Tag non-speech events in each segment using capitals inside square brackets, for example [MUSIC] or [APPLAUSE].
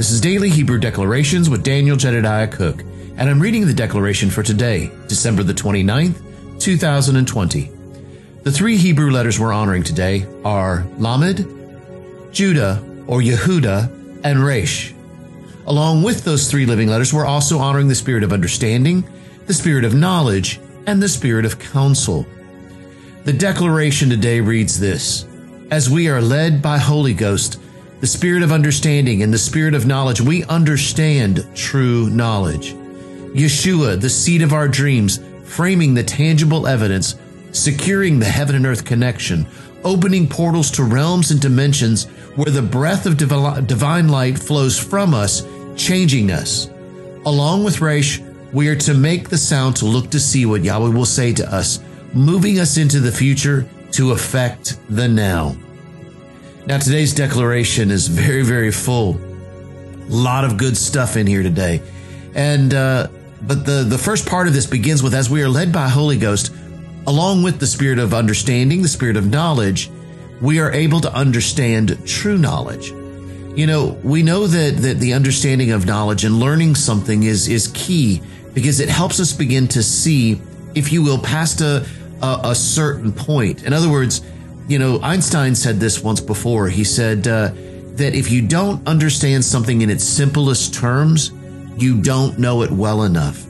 This is Daily Hebrew Declarations with Daniel Jedediah Cook, and I'm reading the declaration for today, December the 29th, 2020. The three Hebrew letters we're honoring today are Lamed, Judah or Yehuda, and Resh. Along with those three living letters, we're also honoring the spirit of understanding, the spirit of knowledge, and the spirit of counsel. The declaration today reads this As we are led by Holy Ghost, the spirit of understanding and the spirit of knowledge, we understand true knowledge. Yeshua, the seed of our dreams, framing the tangible evidence, securing the heaven and earth connection, opening portals to realms and dimensions where the breath of divine light flows from us, changing us. Along with Resh, we are to make the sound to look to see what Yahweh will say to us, moving us into the future to affect the now. Now, today's declaration is very, very full. A lot of good stuff in here today. And, uh, but the, the first part of this begins with as we are led by Holy Ghost, along with the spirit of understanding, the spirit of knowledge, we are able to understand true knowledge. You know, we know that, that the understanding of knowledge and learning something is, is key because it helps us begin to see, if you will, past a, a, a certain point. In other words, you know, Einstein said this once before. He said uh, that if you don't understand something in its simplest terms, you don't know it well enough.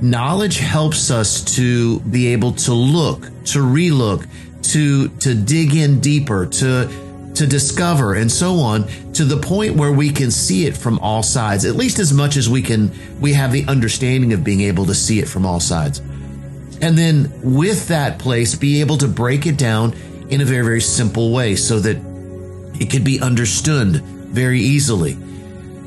Knowledge helps us to be able to look, to relook, to to dig in deeper, to to discover and so on to the point where we can see it from all sides, at least as much as we can we have the understanding of being able to see it from all sides. And then with that place be able to break it down in a very, very simple way so that it could be understood very easily.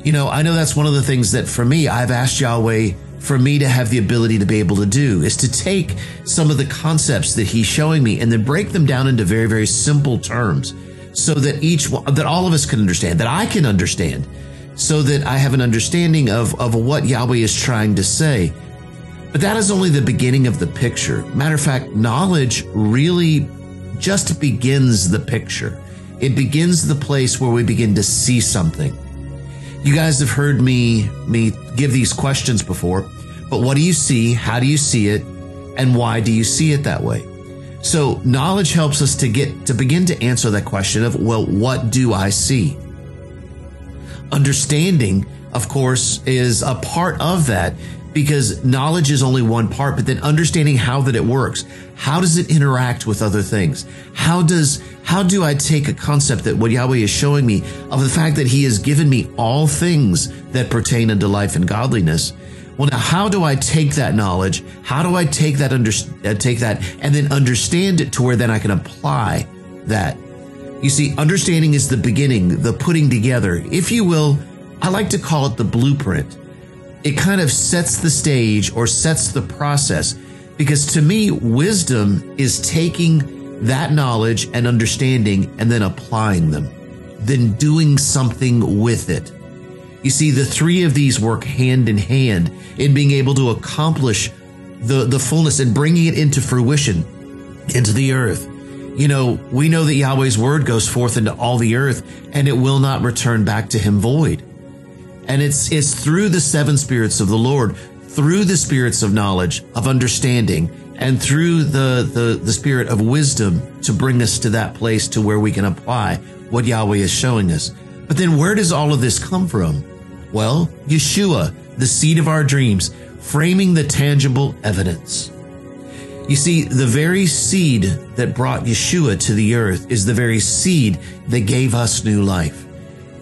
You know, I know that's one of the things that for me, I've asked Yahweh for me to have the ability to be able to do is to take some of the concepts that he's showing me and then break them down into very, very simple terms so that each one, that all of us can understand, that I can understand, so that I have an understanding of, of what Yahweh is trying to say. But that is only the beginning of the picture. Matter of fact, knowledge really just begins the picture. It begins the place where we begin to see something. You guys have heard me me give these questions before, but what do you see? How do you see it? And why do you see it that way? So knowledge helps us to get to begin to answer that question of, well, what do I see? Understanding, of course, is a part of that because knowledge is only one part, but then understanding how that it works. How does it interact with other things? How does, how do I take a concept that what Yahweh is showing me of the fact that he has given me all things that pertain unto life and godliness? Well, now how do I take that knowledge? How do I take that under, uh, take that and then understand it to where then I can apply that? You see, understanding is the beginning, the putting together, if you will. I like to call it the blueprint it kind of sets the stage or sets the process. Because to me, wisdom is taking that knowledge and understanding and then applying them, then doing something with it. You see, the three of these work hand in hand in being able to accomplish the, the fullness and bringing it into fruition into the earth. You know, we know that Yahweh's word goes forth into all the earth and it will not return back to him void. And it's, it's through the seven spirits of the Lord, through the spirits of knowledge, of understanding, and through the, the, the spirit of wisdom to bring us to that place to where we can apply what Yahweh is showing us. But then where does all of this come from? Well, Yeshua, the seed of our dreams, framing the tangible evidence. You see, the very seed that brought Yeshua to the earth is the very seed that gave us new life.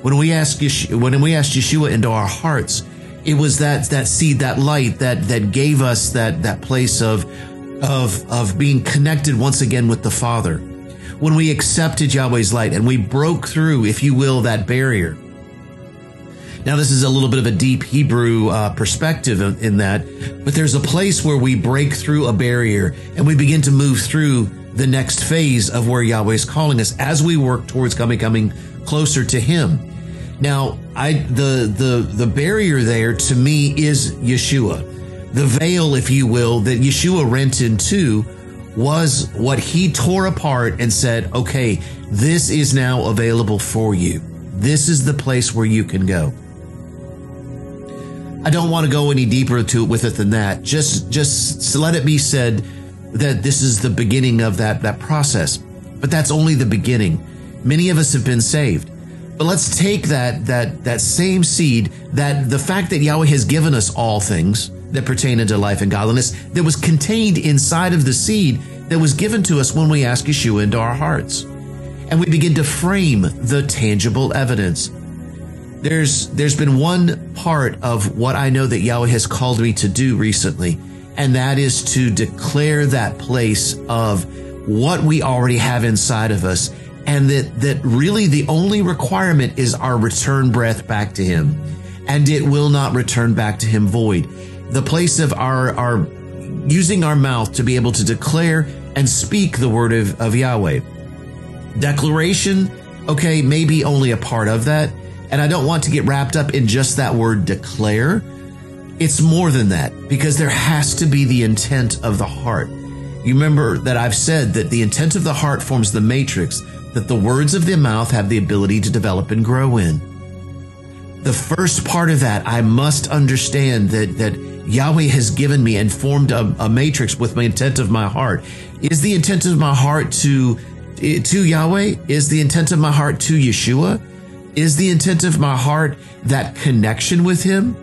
When we ask Yeshua, when we asked Yeshua into our hearts, it was that that seed, that light that that gave us that that place of of of being connected once again with the Father. When we accepted Yahweh's light and we broke through, if you will, that barrier. Now, this is a little bit of a deep Hebrew uh, perspective in that, but there's a place where we break through a barrier and we begin to move through the next phase of where Yahweh is calling us as we work towards coming, coming closer to Him. Now, I the the the barrier there to me is Yeshua. The veil, if you will, that Yeshua rent in two was what he tore apart and said, okay, this is now available for you. This is the place where you can go. I don't want to go any deeper to with it than that. Just just let it be said that this is the beginning of that that process. But that's only the beginning. Many of us have been saved. But let's take that that that same seed, that the fact that Yahweh has given us all things that pertain unto life and godliness, that was contained inside of the seed that was given to us when we ask Yeshua into our hearts. And we begin to frame the tangible evidence. There's there's been one part of what I know that Yahweh has called me to do recently, and that is to declare that place of what we already have inside of us and that, that really the only requirement is our return breath back to him and it will not return back to him void. The place of our, our using our mouth to be able to declare and speak the word of, of Yahweh. Declaration, okay, maybe only a part of that. And I don't want to get wrapped up in just that word declare. It's more than that because there has to be the intent of the heart. You remember that I've said that the intent of the heart forms the matrix that the words of the mouth have the ability to develop and grow in. The first part of that, I must understand that, that Yahweh has given me and formed a, a matrix with my intent of my heart. Is the intent of my heart to, to Yahweh? Is the intent of my heart to Yeshua? Is the intent of my heart that connection with Him?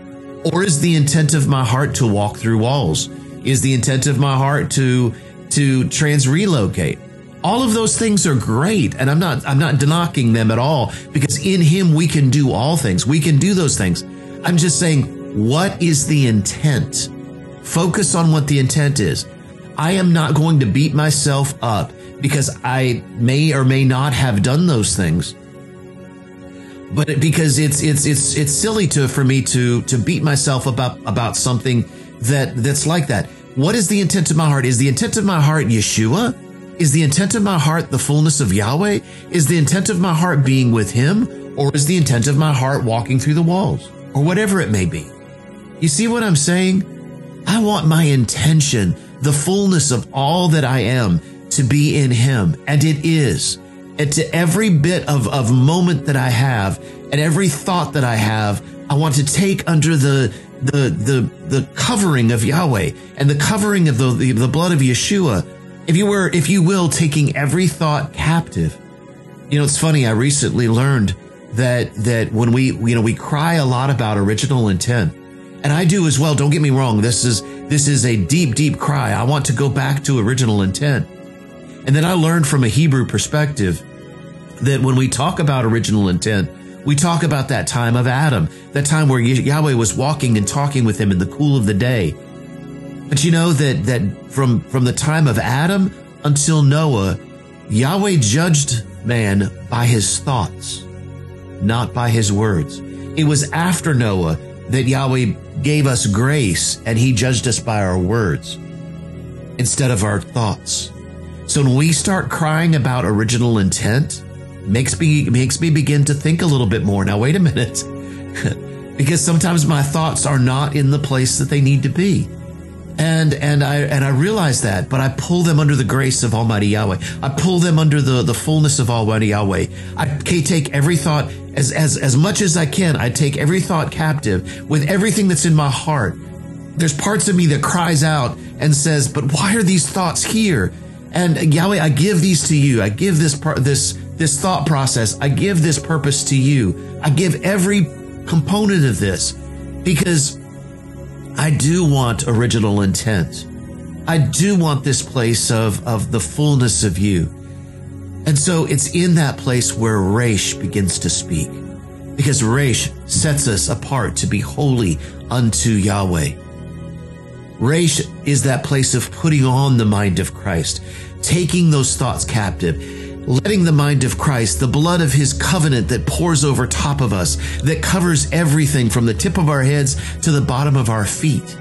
Or is the intent of my heart to walk through walls? Is the intent of my heart to, to trans relocate? All of those things are great and i'm not i'm not knocking them at all because in him we can do all things. We can do those things. I'm just saying what is the intent? Focus on what the intent is. I am not going to beat myself up because i may or may not have done those things. But because it's it's it's it's silly to for me to to beat myself about about something that that's like that. What is the intent of my heart? Is the intent of my heart yeshua is the intent of my heart the fullness of Yahweh? Is the intent of my heart being with Him? Or is the intent of my heart walking through the walls? Or whatever it may be. You see what I'm saying? I want my intention, the fullness of all that I am, to be in Him. And it is. And to every bit of, of moment that I have and every thought that I have, I want to take under the the the the covering of Yahweh and the covering of the, the, the blood of Yeshua if you were, if you will, taking every thought captive. You know, it's funny. I recently learned that, that when we, you know, we cry a lot about original intent and I do as well. Don't get me wrong. This is, this is a deep, deep cry. I want to go back to original intent. And then I learned from a Hebrew perspective that when we talk about original intent, we talk about that time of Adam, that time where Yahweh was walking and talking with him in the cool of the day. But you know that, that from, from the time of Adam until Noah, Yahweh judged man by his thoughts, not by his words. It was after Noah that Yahweh gave us grace and he judged us by our words instead of our thoughts. So when we start crying about original intent, makes me makes me begin to think a little bit more. Now wait a minute. [LAUGHS] because sometimes my thoughts are not in the place that they need to be. And and I and I realize that, but I pull them under the grace of Almighty Yahweh. I pull them under the, the fullness of Almighty Yahweh. I take every thought as as as much as I can. I take every thought captive with everything that's in my heart. There's parts of me that cries out and says, "But why are these thoughts here?" And uh, Yahweh, I give these to you. I give this part this this thought process. I give this purpose to you. I give every component of this because I do want original intent. I do want this place of, of the fullness of you. And so it's in that place where Resh begins to speak. Because Resh sets us apart to be holy unto Yahweh. Resh is that place of putting on the mind of Christ, taking those thoughts captive, letting the mind of Christ, the blood of his covenant that pours over top of us, that covers everything from the tip of our heads to the bottom of our feet.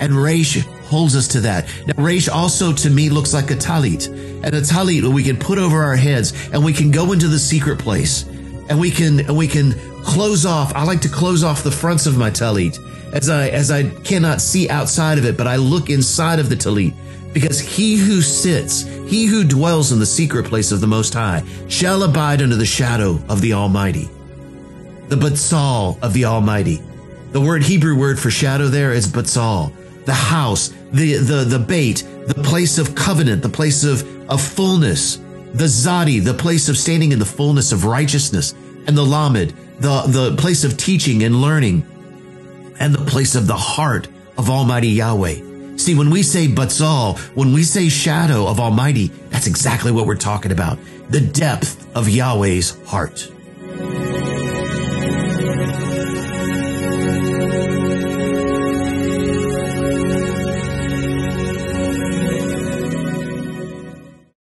And Reish holds us to that. Now, Reish also to me looks like a talit, and a talit that we can put over our heads and we can go into the secret place and we can, and we can close off. I like to close off the fronts of my talit as I, as I cannot see outside of it, but I look inside of the talit because he who sits, he who dwells in the secret place of the Most High, shall abide under the shadow of the Almighty. The Batsal of the Almighty. The word Hebrew word for shadow there is batzal, the house, the the the beit, the place of covenant, the place of of fullness, the zadi, the place of standing in the fullness of righteousness, and the lamed, the the place of teaching and learning, and the place of the heart of Almighty Yahweh. See, when we say batzal, when we say shadow of Almighty, that's exactly what we're talking about. The depth of Yahweh's heart.